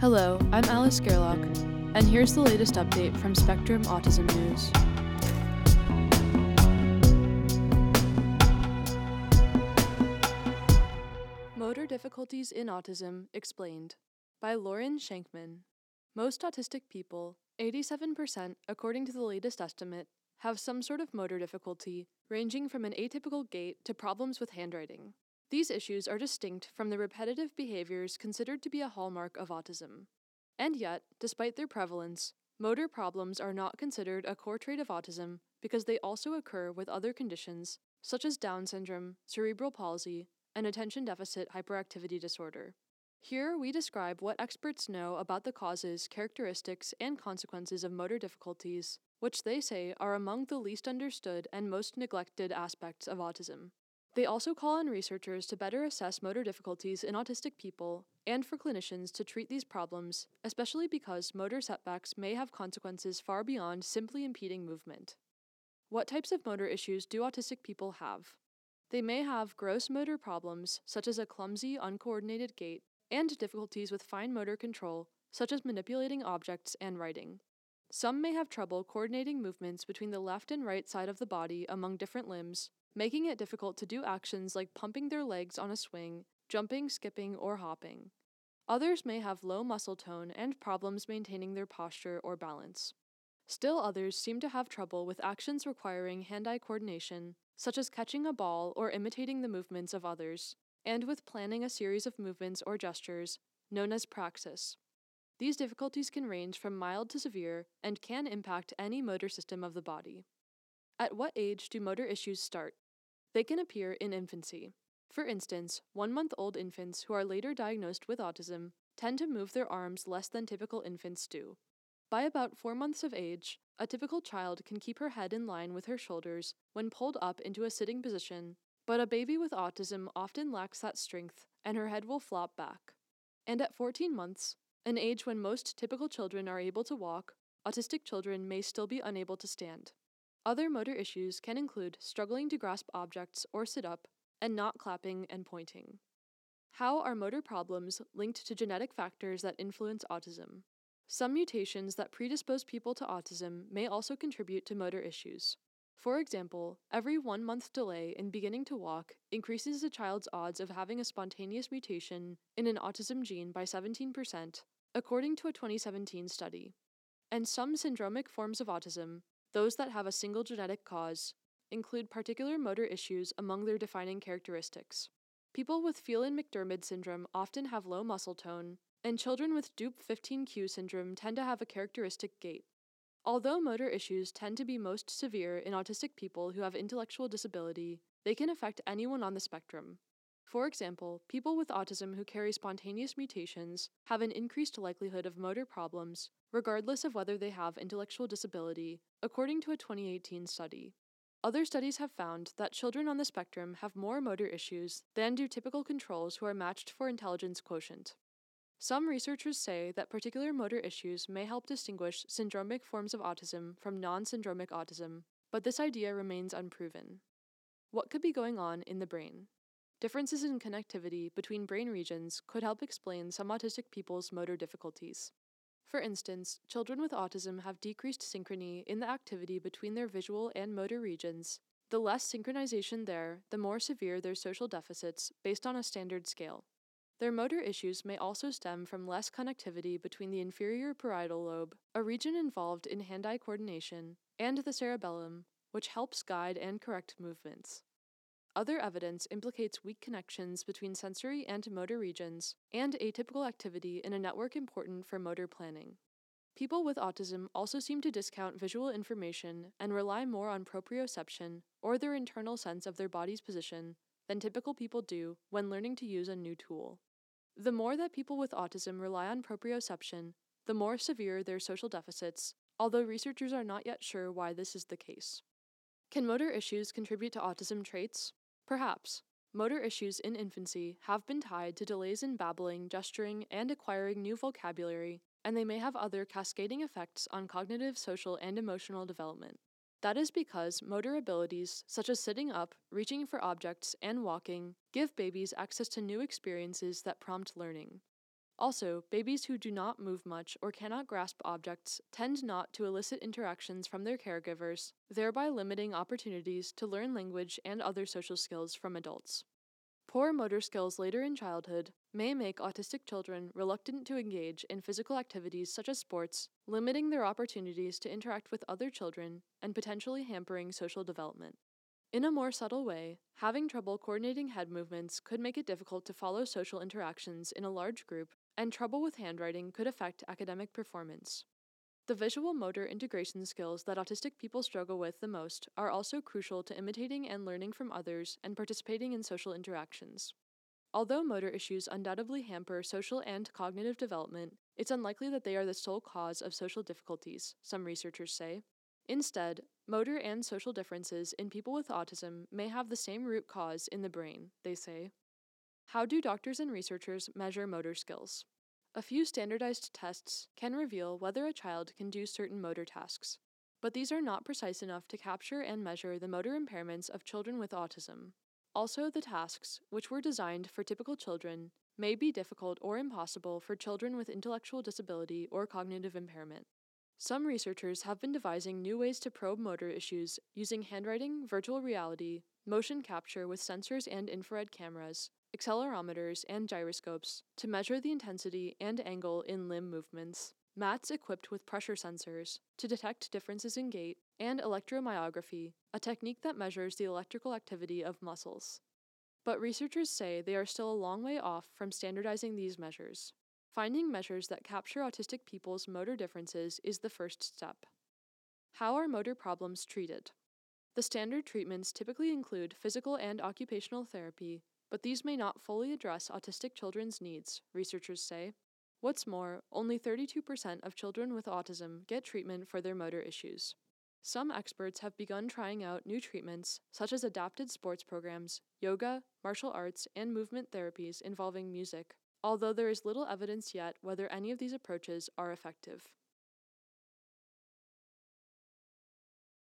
Hello, I'm Alice Gerlach, and here's the latest update from Spectrum Autism News. Motor Difficulties in Autism Explained by Lauren Schenkman. Most autistic people, 87% according to the latest estimate, have some sort of motor difficulty, ranging from an atypical gait to problems with handwriting. These issues are distinct from the repetitive behaviors considered to be a hallmark of autism. And yet, despite their prevalence, motor problems are not considered a core trait of autism because they also occur with other conditions such as Down syndrome, cerebral palsy, and attention deficit hyperactivity disorder. Here, we describe what experts know about the causes, characteristics, and consequences of motor difficulties, which they say are among the least understood and most neglected aspects of autism. They also call on researchers to better assess motor difficulties in autistic people and for clinicians to treat these problems, especially because motor setbacks may have consequences far beyond simply impeding movement. What types of motor issues do autistic people have? They may have gross motor problems, such as a clumsy, uncoordinated gait, and difficulties with fine motor control, such as manipulating objects and writing. Some may have trouble coordinating movements between the left and right side of the body among different limbs, making it difficult to do actions like pumping their legs on a swing, jumping, skipping, or hopping. Others may have low muscle tone and problems maintaining their posture or balance. Still others seem to have trouble with actions requiring hand eye coordination, such as catching a ball or imitating the movements of others, and with planning a series of movements or gestures, known as praxis. These difficulties can range from mild to severe and can impact any motor system of the body. At what age do motor issues start? They can appear in infancy. For instance, one month old infants who are later diagnosed with autism tend to move their arms less than typical infants do. By about four months of age, a typical child can keep her head in line with her shoulders when pulled up into a sitting position, but a baby with autism often lacks that strength and her head will flop back. And at 14 months, an age when most typical children are able to walk, autistic children may still be unable to stand. Other motor issues can include struggling to grasp objects or sit up, and not clapping and pointing. How are motor problems linked to genetic factors that influence autism? Some mutations that predispose people to autism may also contribute to motor issues. For example, every one month delay in beginning to walk increases a child's odds of having a spontaneous mutation in an autism gene by 17%, according to a 2017 study. And some syndromic forms of autism, those that have a single genetic cause include particular motor issues among their defining characteristics. People with Phelan McDermid syndrome often have low muscle tone, and children with Dup 15q syndrome tend to have a characteristic gait. Although motor issues tend to be most severe in autistic people who have intellectual disability, they can affect anyone on the spectrum. For example, people with autism who carry spontaneous mutations have an increased likelihood of motor problems, regardless of whether they have intellectual disability, according to a 2018 study. Other studies have found that children on the spectrum have more motor issues than do typical controls who are matched for intelligence quotient. Some researchers say that particular motor issues may help distinguish syndromic forms of autism from non syndromic autism, but this idea remains unproven. What could be going on in the brain? Differences in connectivity between brain regions could help explain some autistic people's motor difficulties. For instance, children with autism have decreased synchrony in the activity between their visual and motor regions. The less synchronization there, the more severe their social deficits based on a standard scale. Their motor issues may also stem from less connectivity between the inferior parietal lobe, a region involved in hand eye coordination, and the cerebellum, which helps guide and correct movements. Other evidence implicates weak connections between sensory and motor regions and atypical activity in a network important for motor planning. People with autism also seem to discount visual information and rely more on proprioception or their internal sense of their body's position than typical people do when learning to use a new tool. The more that people with autism rely on proprioception, the more severe their social deficits, although researchers are not yet sure why this is the case. Can motor issues contribute to autism traits? Perhaps. Motor issues in infancy have been tied to delays in babbling, gesturing, and acquiring new vocabulary, and they may have other cascading effects on cognitive, social, and emotional development. That is because motor abilities, such as sitting up, reaching for objects, and walking, give babies access to new experiences that prompt learning. Also, babies who do not move much or cannot grasp objects tend not to elicit interactions from their caregivers, thereby limiting opportunities to learn language and other social skills from adults. Poor motor skills later in childhood may make autistic children reluctant to engage in physical activities such as sports, limiting their opportunities to interact with other children and potentially hampering social development. In a more subtle way, having trouble coordinating head movements could make it difficult to follow social interactions in a large group, and trouble with handwriting could affect academic performance. The visual motor integration skills that autistic people struggle with the most are also crucial to imitating and learning from others and participating in social interactions. Although motor issues undoubtedly hamper social and cognitive development, it's unlikely that they are the sole cause of social difficulties, some researchers say. Instead, motor and social differences in people with autism may have the same root cause in the brain, they say. How do doctors and researchers measure motor skills? A few standardized tests can reveal whether a child can do certain motor tasks, but these are not precise enough to capture and measure the motor impairments of children with autism. Also, the tasks, which were designed for typical children, may be difficult or impossible for children with intellectual disability or cognitive impairment. Some researchers have been devising new ways to probe motor issues using handwriting, virtual reality, motion capture with sensors and infrared cameras, accelerometers, and gyroscopes to measure the intensity and angle in limb movements, mats equipped with pressure sensors to detect differences in gait, and electromyography, a technique that measures the electrical activity of muscles. But researchers say they are still a long way off from standardizing these measures. Finding measures that capture autistic people's motor differences is the first step. How are motor problems treated? The standard treatments typically include physical and occupational therapy, but these may not fully address autistic children's needs, researchers say. What's more, only 32% of children with autism get treatment for their motor issues. Some experts have begun trying out new treatments, such as adapted sports programs, yoga, martial arts, and movement therapies involving music, although there is little evidence yet whether any of these approaches are effective.